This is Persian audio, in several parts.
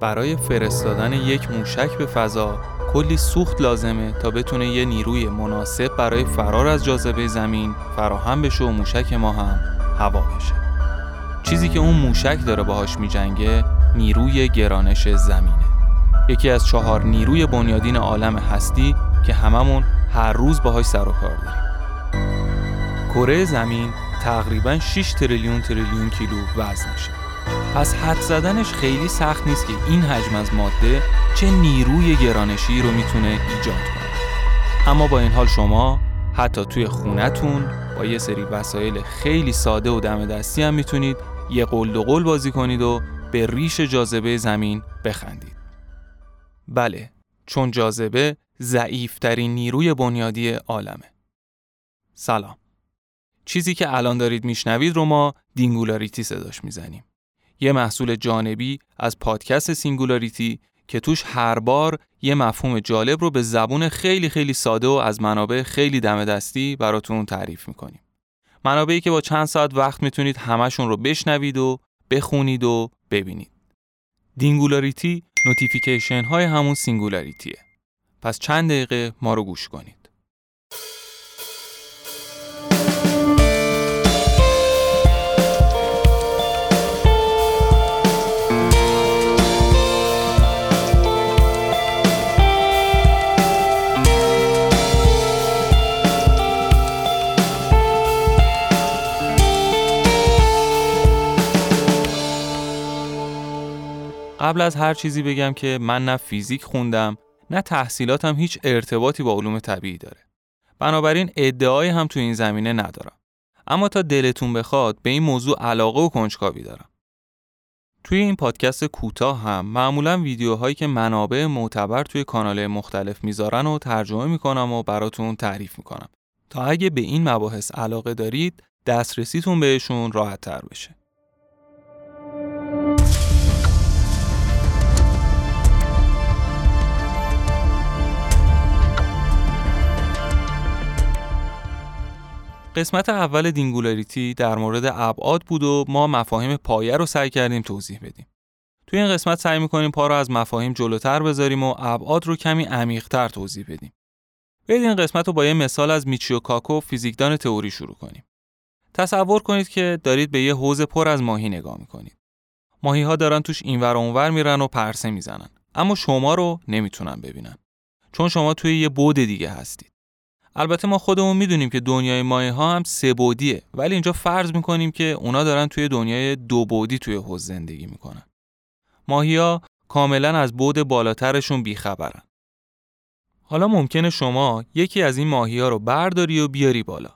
برای فرستادن یک موشک به فضا کلی سوخت لازمه تا بتونه یه نیروی مناسب برای فرار از جاذبه زمین فراهم بشه و موشک ما هم هوا بشه. چیزی که اون موشک داره باهاش میجنگه نیروی گرانش زمینه. یکی از چهار نیروی بنیادین عالم هستی که هممون هر روز باهاش سر و کار داریم. کره زمین تقریبا 6 تریلیون تریلیون کیلو وزنشه پس حد زدنش خیلی سخت نیست که این حجم از ماده چه نیروی گرانشی رو می‌تونه ایجاد کنه. اما با این حال شما حتی توی خونتون با یه سری وسایل خیلی ساده و دم دستی هم می‌تونید یه قلد و قل بازی کنید و به ریش جاذبه زمین بخندید. بله چون جاذبه ضعیفترین نیروی بنیادی عالمه. سلام. چیزی که الان دارید میشنوید رو ما Dingularity صداش می‌زنیم. یه محصول جانبی از پادکست Singularity که توش هر بار یه مفهوم جالب رو به زبون خیلی خیلی ساده و از منابع خیلی دم دستی براتون تعریف می‌کنیم. منابعی که با چند ساعت وقت می‌تونید همشون رو بشنوید و بخونید و ببینید. Dingularity notification های همون Singularity ه. پس چند دقیقه ما رو گوش کنید. قبل از هر چیزی بگم که من نه فیزیک خوندم نه تحصیلاتم هیچ ارتباطی با علوم طبیعی داره. بنابراین ادعایی هم تو این زمینه ندارم. اما تا دلتون بخواد به این موضوع علاقه و کنجکاوی دارم. توی این پادکست کوتاه هم معمولا ویدیوهایی که منابع معتبر توی کانال مختلف می‌ذارن و ترجمه می‌کنم و براتون تعریف می‌کنم تا اگه به این مباحث علاقه دارید دسترسیتون بهشون راحت تر بشه. قسمت اول دینگولاریتی در مورد ابعاد بود و ما مفاهیم پایه رو سعی کردیم توضیح بدیم. توی این قسمت سعی می‌کنیم پا رو از مفاهیم جلوتر بذاریم و ابعاد رو کمی عمیقتر توضیح بدیم. برید این قسمت رو با یه مثال از میچیو کاکو فیزیکدان تئوری شروع کنیم. تصور کنید که دارید به یه حوز پر از ماهی نگاه می‌کنید. ماهی ها دارن توش اینور اونور میرن و پرسه می‌زنن. اما شما رو نمی‌تونن ببینن. چون شما توی یه بود دیگه هستید. البته ما خودمون می‌دونیم که دنیای مایه ها هم سه بودیه ولی اینجا فرض می‌کنیم که اونا دارن توی دنیای دو بودی توی حوض زندگی می‌کنن. ماهیا کاملا از بود بالاترشون بیخبرن. حالا ممکنه شما یکی از این ماهی ها رو برداری و بیاری بالا.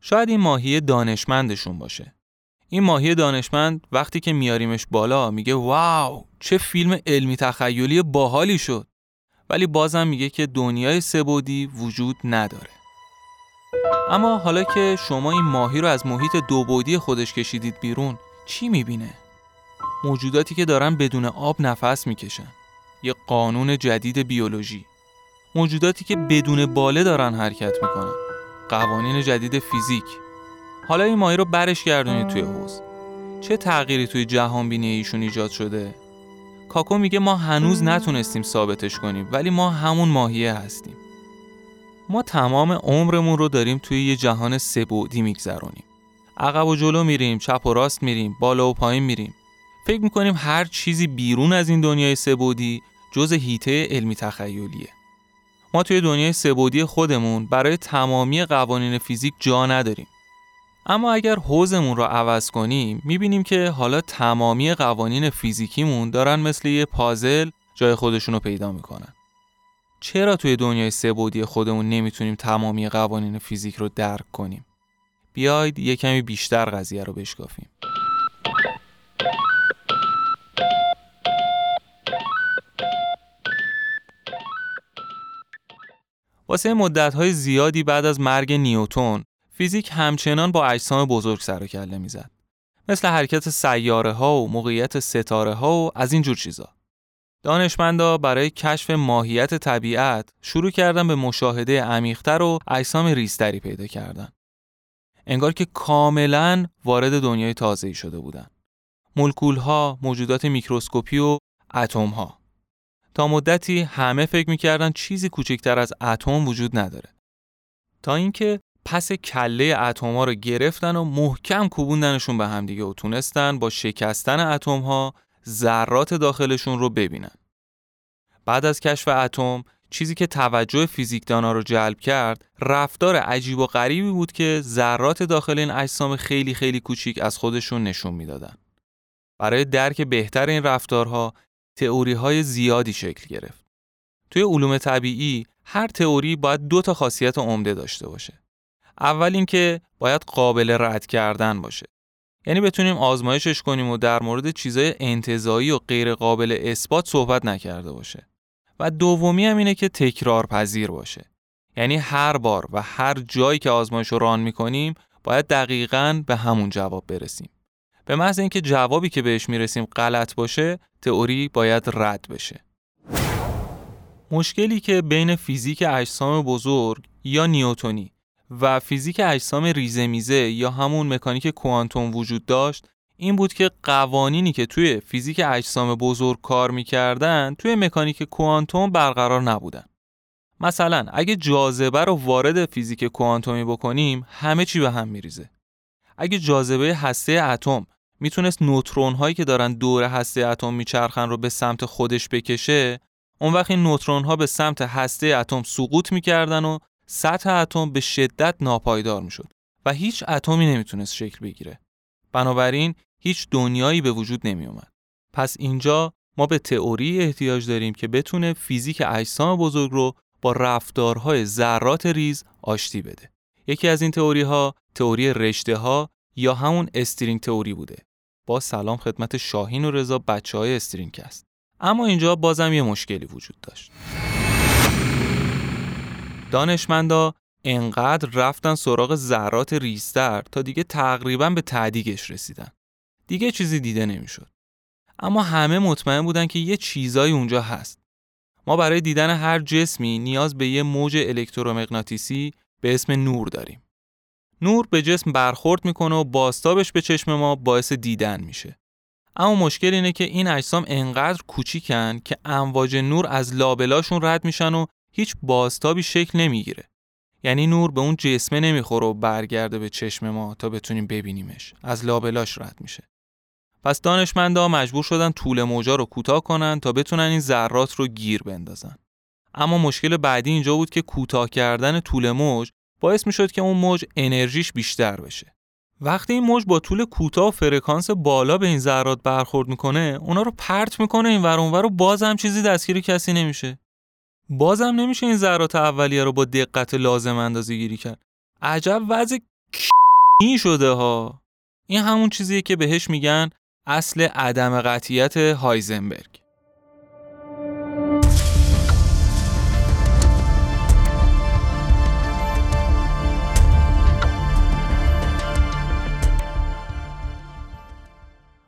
شاید این ماهی دانشمندشون باشه. این ماهی دانشمند وقتی که میاریمش بالا میگه واو چه فیلم علمی تخیلی باحالی شد. ولی بازم میگه که دنیای سبودی وجود نداره اما حالا که شما این ماهی رو از محیط دوبودی خودش کشیدید بیرون چی می‌بینه؟ موجوداتی که دارن بدون آب نفس می‌کشن. یه قانون جدید بیولوژی. موجوداتی که بدون باله دارن حرکت می‌کنن. قوانین جدید فیزیک. حالا این ماهی رو برش گردونید توی حوز چه تغییری توی جهان بینی ایشون ایجاد شده؟ کاکو میگه ما هنوز نتونستیم ثابتش کنیم ولی ما همون ماهیه هستیم. ما تمام عمرمون رو داریم توی یه جهان سبودی میگذرونیم. عقب و جلو میریم چپ و راست میریم بالا و پایین میریم. فکر می‌کنیم هر چیزی بیرون از این دنیای سبودی جز هیته علمی تخیلیه. ما توی دنیای سبودی خودمون برای تمامی قوانین فیزیک جا نداریم. اما اگر حوزمون رو عوض کنیم می‌بینیم که حالا تمامی قوانین فیزیکیمون دارن مثل یه پازل جای خودشون رو پیدا می‌کنن. چرا توی دنیای سبودی خودمون نمی‌تونیم تمامی قوانین فیزیک رو درک کنیم؟ بیاید یه کمی بیشتر قضیه رو بشکافیم. واسه مدت‌های زیادی بعد از مرگ نیوتون فیزیک همچنان با اجسام بزرگ سر و کله می‌زد. مثل حرکت سیاره ها و موقعیت ستاره ها و از این جور چیزا. دانشمندا برای کشف ماهیت طبیعت شروع کردن به مشاهده عمیقتر و اجسام ریزتری پیدا کردن. انگار که کاملا وارد دنیای تازه‌ای شده بودن. مولکول ها، موجودات میکروسکوپی و اتم ها تا مدتی همه فکر می‌کردن چیزی کوچکتر از اتم وجود نداره تا اینکه پس کله اتم ها رو گرفتن و محکم کوبوندنشون به همدیگه و تونستن با شکستن اتم ها ذرات داخلشون رو ببینن بعد از کشف اتم چیزی که توجه فیزیکدانا رو جلب کرد رفتار عجیب و غریبی بود که ذرات داخل این اجسام خیلی خیلی کوچیک از خودشون نشون می‌دادن. برای درک بهتر این رفتارها تئوری های زیادی شکل گرفت. توی علوم طبیعی هر تئوری باید دو تا خاصیت عمده داشته باشه. اول اینکه باید قابل رد کردن باشه. یعنی بتونیم آزمایشش کنیم و در مورد چیزای انتظایی و غیر قابل اثبات صحبت نکرده باشه. و دومی هم اینه که تکرار پذیر باشه. یعنی هر بار و هر جایی که آزمایش رو ران می‌کنیم باید دقیقاً به همون جواب برسیم. به محض اینکه جوابی که بهش می‌رسیم غلط باشه، تئوری باید رد بشه. مشکلی که بین فیزیک اجسام بزرگ یا نیوتونی و فیزیک اجسام ریزه یا همون مکانیک کوانتوم وجود داشت این بود که قوانینی که توی فیزیک اجسام بزرگ کار می‌کردن توی مکانیک کوانتوم برقرار نبودن. مثلا اگه جاذبه رو وارد فیزیک کوانتومی بکنیم همه چی به هم میریزه. اگه جاذبه هسته اتم می‌تونست نوترون هایی که دارن دور هسته اتم میچرخن رو به سمت خودش بکشه اون وقت این نوترون ها به سمت هسته اتم سقوط می‌کردن و سطح اتم به شدت ناپایدار می‌شد و هیچ اتمی نمی‌تونست شکل بگیره. بنابراین هیچ دنیایی به وجود نمی اومد. پس اینجا ما به تئوری احتیاج داریم که بتونه فیزیک اجسام بزرگ رو با رفتارهای ذرات ریز آشتی بده. یکی از این تئوری ها تئوری رشته ها یا همون استرینگ تئوری بوده. با سلام خدمت شاهین و رضا بچه های استرینگ است. اما اینجا بازم یه مشکلی وجود داشت. دانشمندا انقدر رفتن سراغ ذرات ریزتر تا دیگه تقریبا به تعدیگش رسیدن. دیگه چیزی دیده نمی‌شد. اما همه مطمئن بودن که یه چیزایی اونجا هست. ما برای دیدن هر جسمی نیاز به یه موج الکترومغناطیسی به اسم نور داریم. نور به جسم برخورد می‌کنه و باستابش به چشم ما باعث دیدن میشه. اما مشکل اینه که این اجسام انقدر کوچیکن که امواج نور از لابلاشون رد میشن و هیچ باستابی شکل نمی‌گیره. یعنی نور به اون جسمه نمی‌خوره و برگرده به چشم ما تا بتونیم ببینیمش. از لابلاش رد میشه. پس دانشمندا مجبور شدن طول موجا رو کوتاه کنن تا بتونن این ذرات رو گیر بندازن. اما مشکل بعدی اینجا بود که کوتاه کردن طول موج باعث می‌شد که اون موج انرژیش بیشتر بشه. وقتی این موج با طول کوتاه فرکانس بالا به این ذرات برخورد می‌کنه، اونا رو پرت می‌کنه این ور اونور و باز هم چیزی دستگیر کسی نمیشه. بازم نمیشه این ذرات اولیه رو با دقت لازم اندازه گیری کرد. عجب وضع شده ها. این همون چیزیه که بهش میگن اصل عدم قطیت هایزنبرگ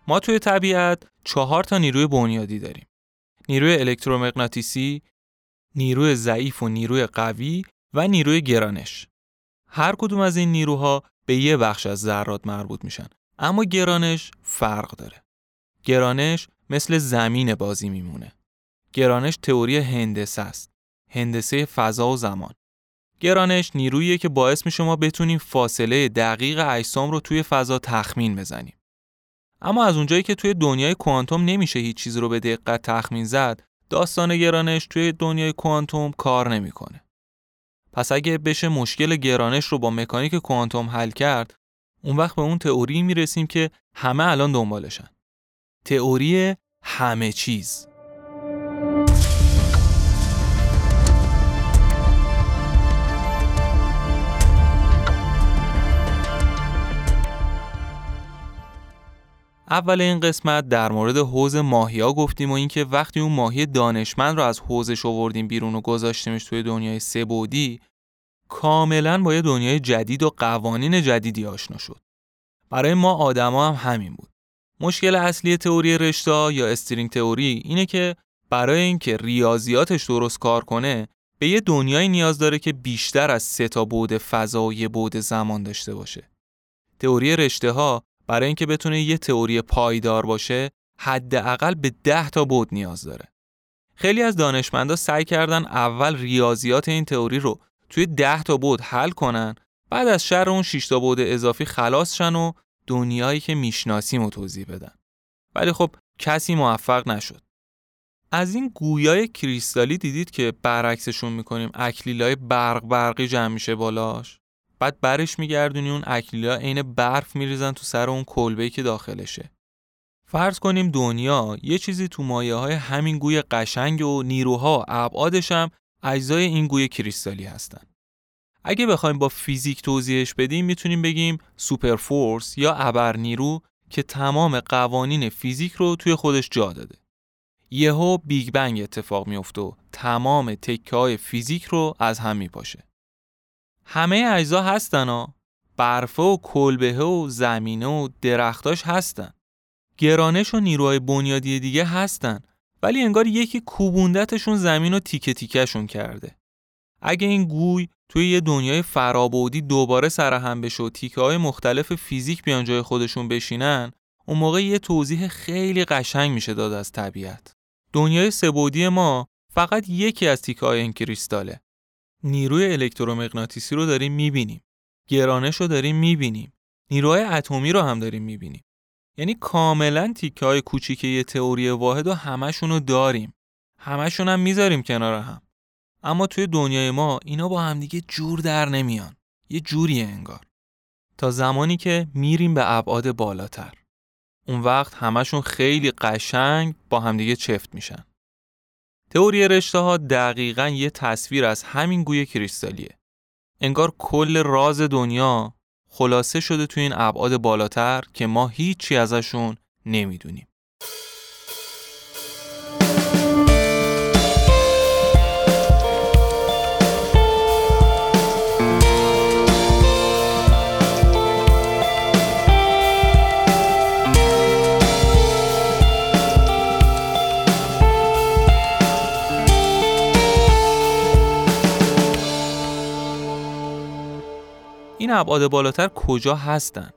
ما توی طبیعت چهار تا نیروی بنیادی داریم. نیروی الکترومغناطیسی، نیروی ضعیف و نیروی قوی و نیروی گرانش. هر کدوم از این نیروها به یه بخش از ذرات مربوط میشن اما گرانش فرق داره. گرانش مثل زمین بازی میمونه. گرانش تئوری هندسه است. هندسه فضا و زمان. گرانش نیروییه که باعث میشه ما بتونیم فاصله دقیق اجسام رو توی فضا تخمین بزنیم. اما از اونجایی که توی دنیای کوانتوم نمیشه هیچ چیز رو به دقت تخمین زد، داستان گرانش توی دنیای کوانتوم کار نمی‌کنه. پس اگه بشه مشکل گرانش رو با مکانیک کوانتوم حل کرد، اون وقت به اون تئوری می‌رسیم که همه الان دنبالشن. تئوری همه چیز. اول این قسمت در مورد حوز ماهیا گفتیم و اینکه وقتی اون ماهی دانشمند رو از حوزش آوردیم بیرون و گذاشتیمش توی دنیای سبودی کاملا با یه دنیای جدید و قوانین جدیدی آشنا شد. برای ما آدما هم همین بود. مشکل اصلی تئوری رشته یا استرینگ تئوری اینه که برای اینکه ریاضیاتش درست کار کنه به یه دنیایی نیاز داره که بیشتر از سه تا بعد فضا و یه بعد زمان داشته باشه. تئوری رشته ها برای اینکه بتونه یه تئوری پایدار باشه حداقل به 10 تا بود نیاز داره. خیلی از دانشمندا سعی کردن اول ریاضیات این تئوری رو توی 10 تا بود حل کنن بعد از شر اون 6 تا بود اضافی خلاص شن و دنیایی که می‌شناسیم رو توضیح بدن. ولی خب کسی موفق نشد. از این گویای کریستالی دیدید که برعکسشون می‌کنیم اکلیلای برق برقی جمع میشه بالاش بعد برش میگردونی اون اکلیلا عین برف میریزن تو سر اون کلبه که داخلشه. فرض کنیم دنیا یه چیزی تو مایه های همین گوی قشنگ و نیروها و ابعادش هم اجزای این گوی کریستالی هستن. اگه بخوایم با فیزیک توضیحش بدیم می‌تونیم بگیم super force یا ابر نیرو که تمام قوانین فیزیک رو توی خودش جا داده. یهو Big Bang اتفاق میفته و تمام تکه های فیزیک رو از هم میپاشه. همه اجزا هستن ها. برفه و کلبه و زمینه و درختاش هستن. گرانش و نیروهای بنیادی دیگه هستن ولی انگار یکی کوبوندتشون زمین و تیکه تیکهشون کرده. اگه این گوی توی یه دنیای فرابودی دوباره سرهم بشه و تیکه های مختلف فیزیک بیان جای خودشون بشینن اون موقع یه توضیح خیلی قشنگ میشه داد از طبیعت. دنیای سبودی ما فقط یکی از تیکه های این کریستاله. نیروی الکترومغناطیسی رو داریم می‌بینیم. گرانش رو داریم می‌بینیم. نیروهای اتمی رو هم داریم می‌بینیم. یعنی کاملا تیکه های کوچیک یه تئوری واحد و همشون رو داریم. همشون هم می‌ذاریم کنار هم. اما توی دنیای ما اینا با همدیگه جور در نمیان. یه جوریه انگار. تا زمانی که میریم به ابعاد بالاتر. اون وقت همشون خیلی قشنگ با همدیگه چفت میشن. تئوری رشته ها دقیقا یه تصویر از همین گوی کریستالیه. انگار کل راز دنیا خلاصه شده تو این ابعاد بالاتر که ما هیچی ازشون نمی‌دونیم. این ابعاد بالاتر کجا هستن؟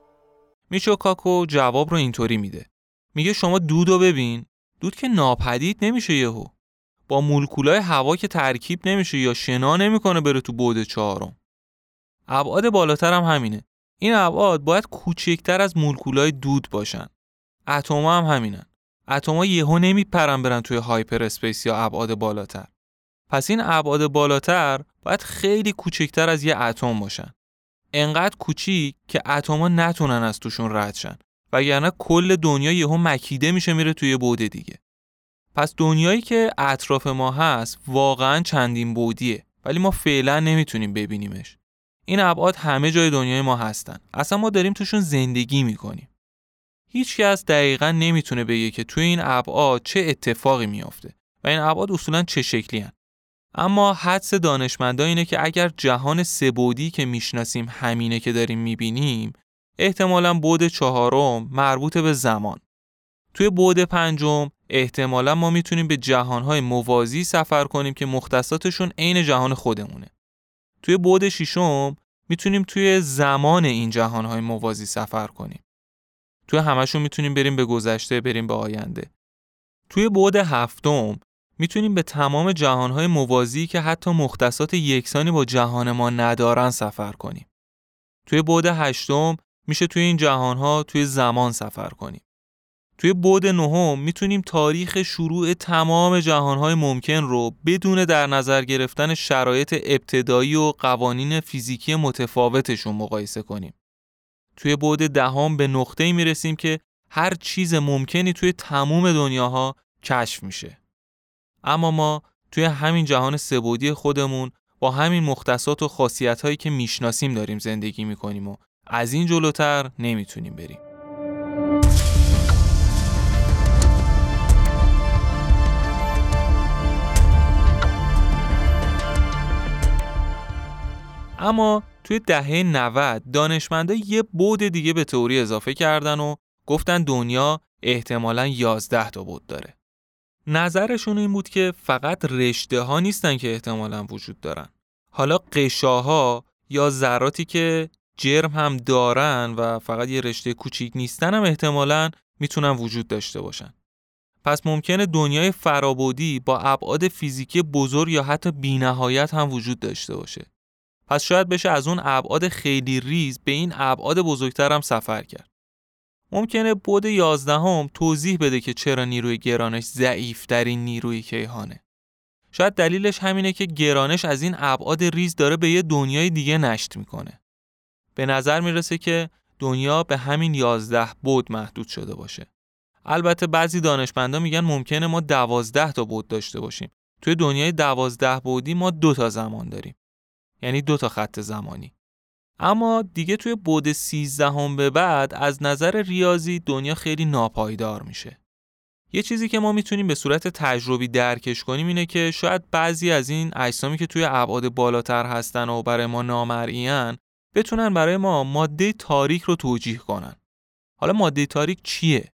میچیو کاکو جواب رو اینطوری میده. میگه شما دودو ببین. دود که ناپدید نمیشه یهو. با مولکولای هوا که ترکیب نمیشه یا شنا نمی‌کنه بره تو بعد چهارم. ابعاد بالاتر هم همینه. این ابعاد باید کوچکتر از مولکولای دود باشن. اتما هم همینن. اتما یهو نمیپرن برن توی hyperspace یا ابعاد بالاتر. پس این ابعاد بالاتر باید خیلی کوچکتر از یه اتم باشن. انقدر کوچیک که اتما نتونن از توشون رد شن. وگرنه کل دنیا یهو مکیده میشه میره توی بعد دیگه. پس دنیایی که اطراف ما هست واقعا چندین بودیه ولی ما فعلا نمی‌تونیم ببینیمش. این ابعاد همه جای دنیای ما هستن. اصلا ما داریم توشون زندگی می‌کنیم. هیچکس دقیقا نمی‌تونه بگه که توی این ابعاد چه اتفاقی میافته و این ابعاد اصولا چه شکلی هن. اما حدس دانشمندا اینه که اگر جهان سبودی که می‌شناسیم همینه که داریم می‌بینیم احتمالا بود چهارم مربوط به زمان. توی بود پنجم احتمالا ما می‌تونیم به جهانهای موازی سفر کنیم که مختصاتشون عین جهان خودمونه. توی بود ششم می‌تونیم توی زمان این جهانهای موازی سفر کنیم. توی همشون می‌تونیم بریم به گذشته بریم به آینده. توی بود هفتم می‌تونیم به تمام جهانهای موازی که حتی مختصات یکسانی با جهان ما ندارن سفر کنیم. توی بعد هشتم میشه توی این جهانها توی زمان سفر کنیم. توی بعد نهم می‌تونیم تاریخ شروع تمام جهانهای ممکن رو بدون در نظر گرفتن شرایط ابتدایی و قوانین فیزیکی متفاوتشون مقایسه کنیم. توی بعد دهم به نقطه‌ای می‌رسیم که هر چیز ممکنی توی تمام دنیاها کشف میشه. اما ما توی همین جهان سبودی خودمون با همین مختصات و خاصیت هایی که می‌شناسیم داریم زندگی می‌کنیم و از این جلوتر نمی‌تونیم بریم. اما توی دهه 90 دانشمندا یه بود دیگه به تئوری اضافه کردن و گفتن دنیا احتمالاً 11 تا بود داره. نظرشون این بود که فقط رشته ها نیستن که احتمالا وجود دارن حالا قشاها یا ذراتی که جرم هم دارن و فقط یه رشته کوچیک نیستن هم احتمالا می‌تونن وجود داشته باشن پس ممکنه دنیای فرابودی با ابعاد فیزیکی بزرگ یا حتی بینهایت هم وجود داشته باشه. پس شاید بشه از اون ابعاد خیلی ریز به این ابعاد بزرگتر هم سفر کرد. ممکنه بود یازدهم توضیح بده که چرا نیروی گرانش ضعیف این نیروی کیهانه. شاید دلیلش همینه که گرانش از این ابعاد ریز داره به یه دنیای دیگه نشت می‌کنه. به نظر می‌رسه که دنیا به همین یازده بود محدود شده باشه. البته بعضی دانشمندا میگن ممکنه ما دوازده تا بود داشته باشیم. توی دنیای دوازده بودی ما دو تا زمان داریم. یعنی دو تا خط زمانی. اما دیگه توی بود 13 هم به بعد از نظر ریاضی دنیا خیلی ناپایدار میشه. یه چیزی که ما می‌تونیم به صورت تجربی درکش کنیم اینه که شاید بعضی از این اجسامی که توی ابعاد بالاتر هستن و برای ما نامرئیان بتونن برای ما ماده تاریک رو توجیه کنن. حالا ماده تاریک چیه؟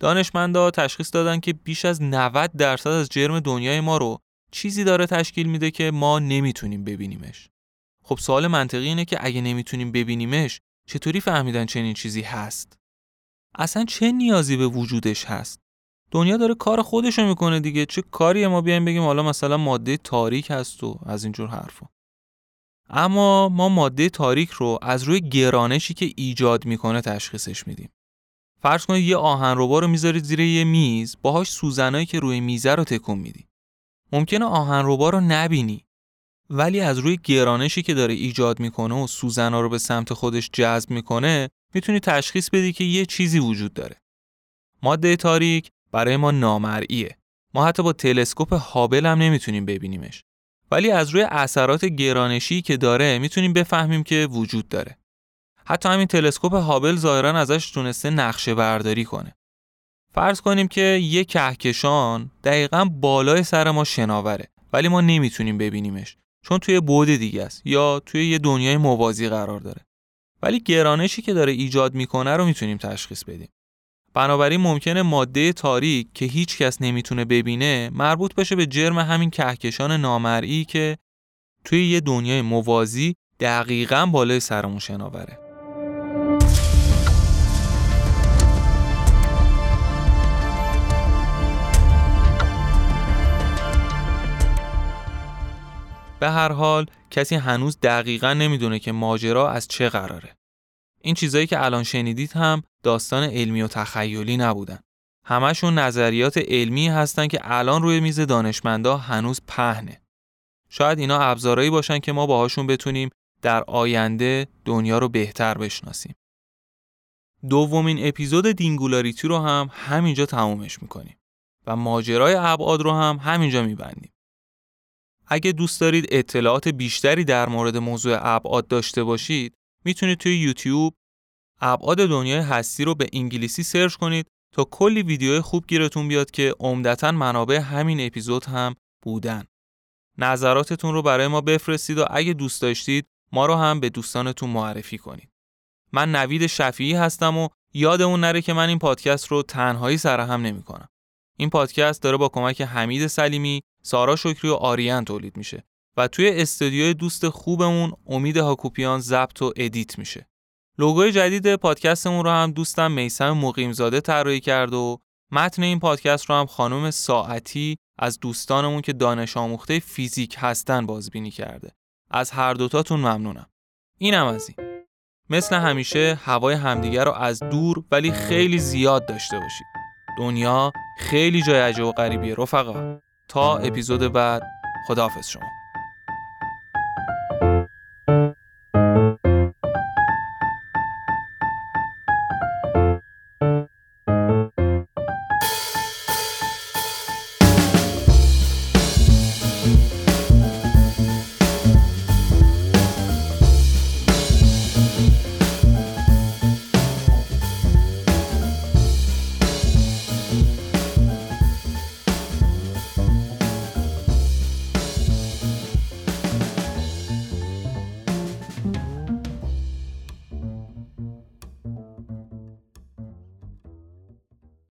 دانشمندا تشخیص دادن که بیش از 90 درصد از جرم دنیای ما رو چیزی داره تشکیل میده که ما نمی‌تونیم ببینیمش. خب سوال منطقی اینه که اگه نمی‌تونیم ببینیمش چطوری فهمیدن چنین چیزی هست؟ اصلا چه نیازی به وجودش هست؟ دنیا داره کار خودشو می‌کنه دیگه. چه کاری ما بیایم بگیم حالا مثلا ماده تاریک هست و از اینجور حرفا. اما ما ماده تاریک رو از روی گرانشی که ایجاد می‌کنه تشخیصش میدیم. فرض کنید یه آهنربا رو می‌ذارید زیر یه میز باهاش سوزنایی که روی میزه رو تکون میدی. ممکنه آهنربا رو نبینی. ولی از روی گرانشی که داره ایجاد می‌کنه و سوزنا رو به سمت خودش جذب می‌کنه می‌تونی تشخیص بدی که یه چیزی وجود داره. ماده تاریک برای ما نامرئیه. ما حتی با تلسکوپ هابل هم نمی‌تونیم ببینیمش. ولی از روی اثرات گرانشی که داره می‌تونیم بفهمیم که وجود داره. حتی همین تلسکوپ هابل ظاهرا ازش تونسته نقشه برداری کنه. فرض کنیم که یک کهکشان دقیقا بالای سر ما شناوره ولی ما نمی‌تونیم ببینیمش چون توی بعد دیگه است یا توی یه دنیای موازی قرار داره. ولی گرانشی که داره ایجاد می‌کنه رو می‌تونیم تشخیص بدیم. بنابراین ممکنه ماده تاریک که هیچ کس نمی‌تونه ببینه مربوط بشه به جرم همین کهکشان نامرئی که توی یه دنیای موازی دقیقا بالای سرمون شناوره. به هر حال کسی هنوز دقیقا نمی‌دونه که ماجرا از چه قراره. این چیزایی که الان شنیدید هم داستان علمی و تخیلی نبودن. همشون نظریات علمی هستن که الان روی میز دانشمندا هنوز پهنه. شاید اینا ابزارهایی باشن که ما باهاشون بتونیم در آینده دنیا رو بهتر بشناسیم. دومین اپیزود Dingularity رو هم همینجا تمومش می‌کنیم و ماجرای ابعاد رو هم همینجا میبندیم. اگه دوست دارید اطلاعات بیشتری در مورد موضوع ابعاد داشته باشید می‌تونید توی یوتیوب ابعاد دنیای هستی رو به انگلیسی search کنید تا کلی ویدیوهای خوب گیرتون بیاد که عمدتا منابع همین اپیزود هم بودن. نظراتتون رو برای ما بفرستید و اگه دوست داشتید ما رو هم به دوستانتون معرفی کنید. من نوید شفیعی هستم و یادمون نره که من این پادکست رو تنهایی سرهم نمی کنم. این پادکست داره با کمک حمید سلیمی سارا شکری و آریان تولید میشه و توی استودیوی دوست خوبمون امید هاکوپیان ضبط و edit میشه. لوگوی جدید پادکستمون رو هم دوستم میسم مقیمزاده طراحی کرد و متن این پادکست رو هم خانم ساعتی از دوستانمون که دانش آموخته فیزیک هستن بازبینی کرده. از هر دوتاتون ممنونم. اینم از این. مثل همیشه هوای همدیگر رو از دور ولی خیلی زیاد داشته باشید. دنیا خیلی جای عجب و غریبیه رفقا. تا اپیزود بعد. خداحافظ شما.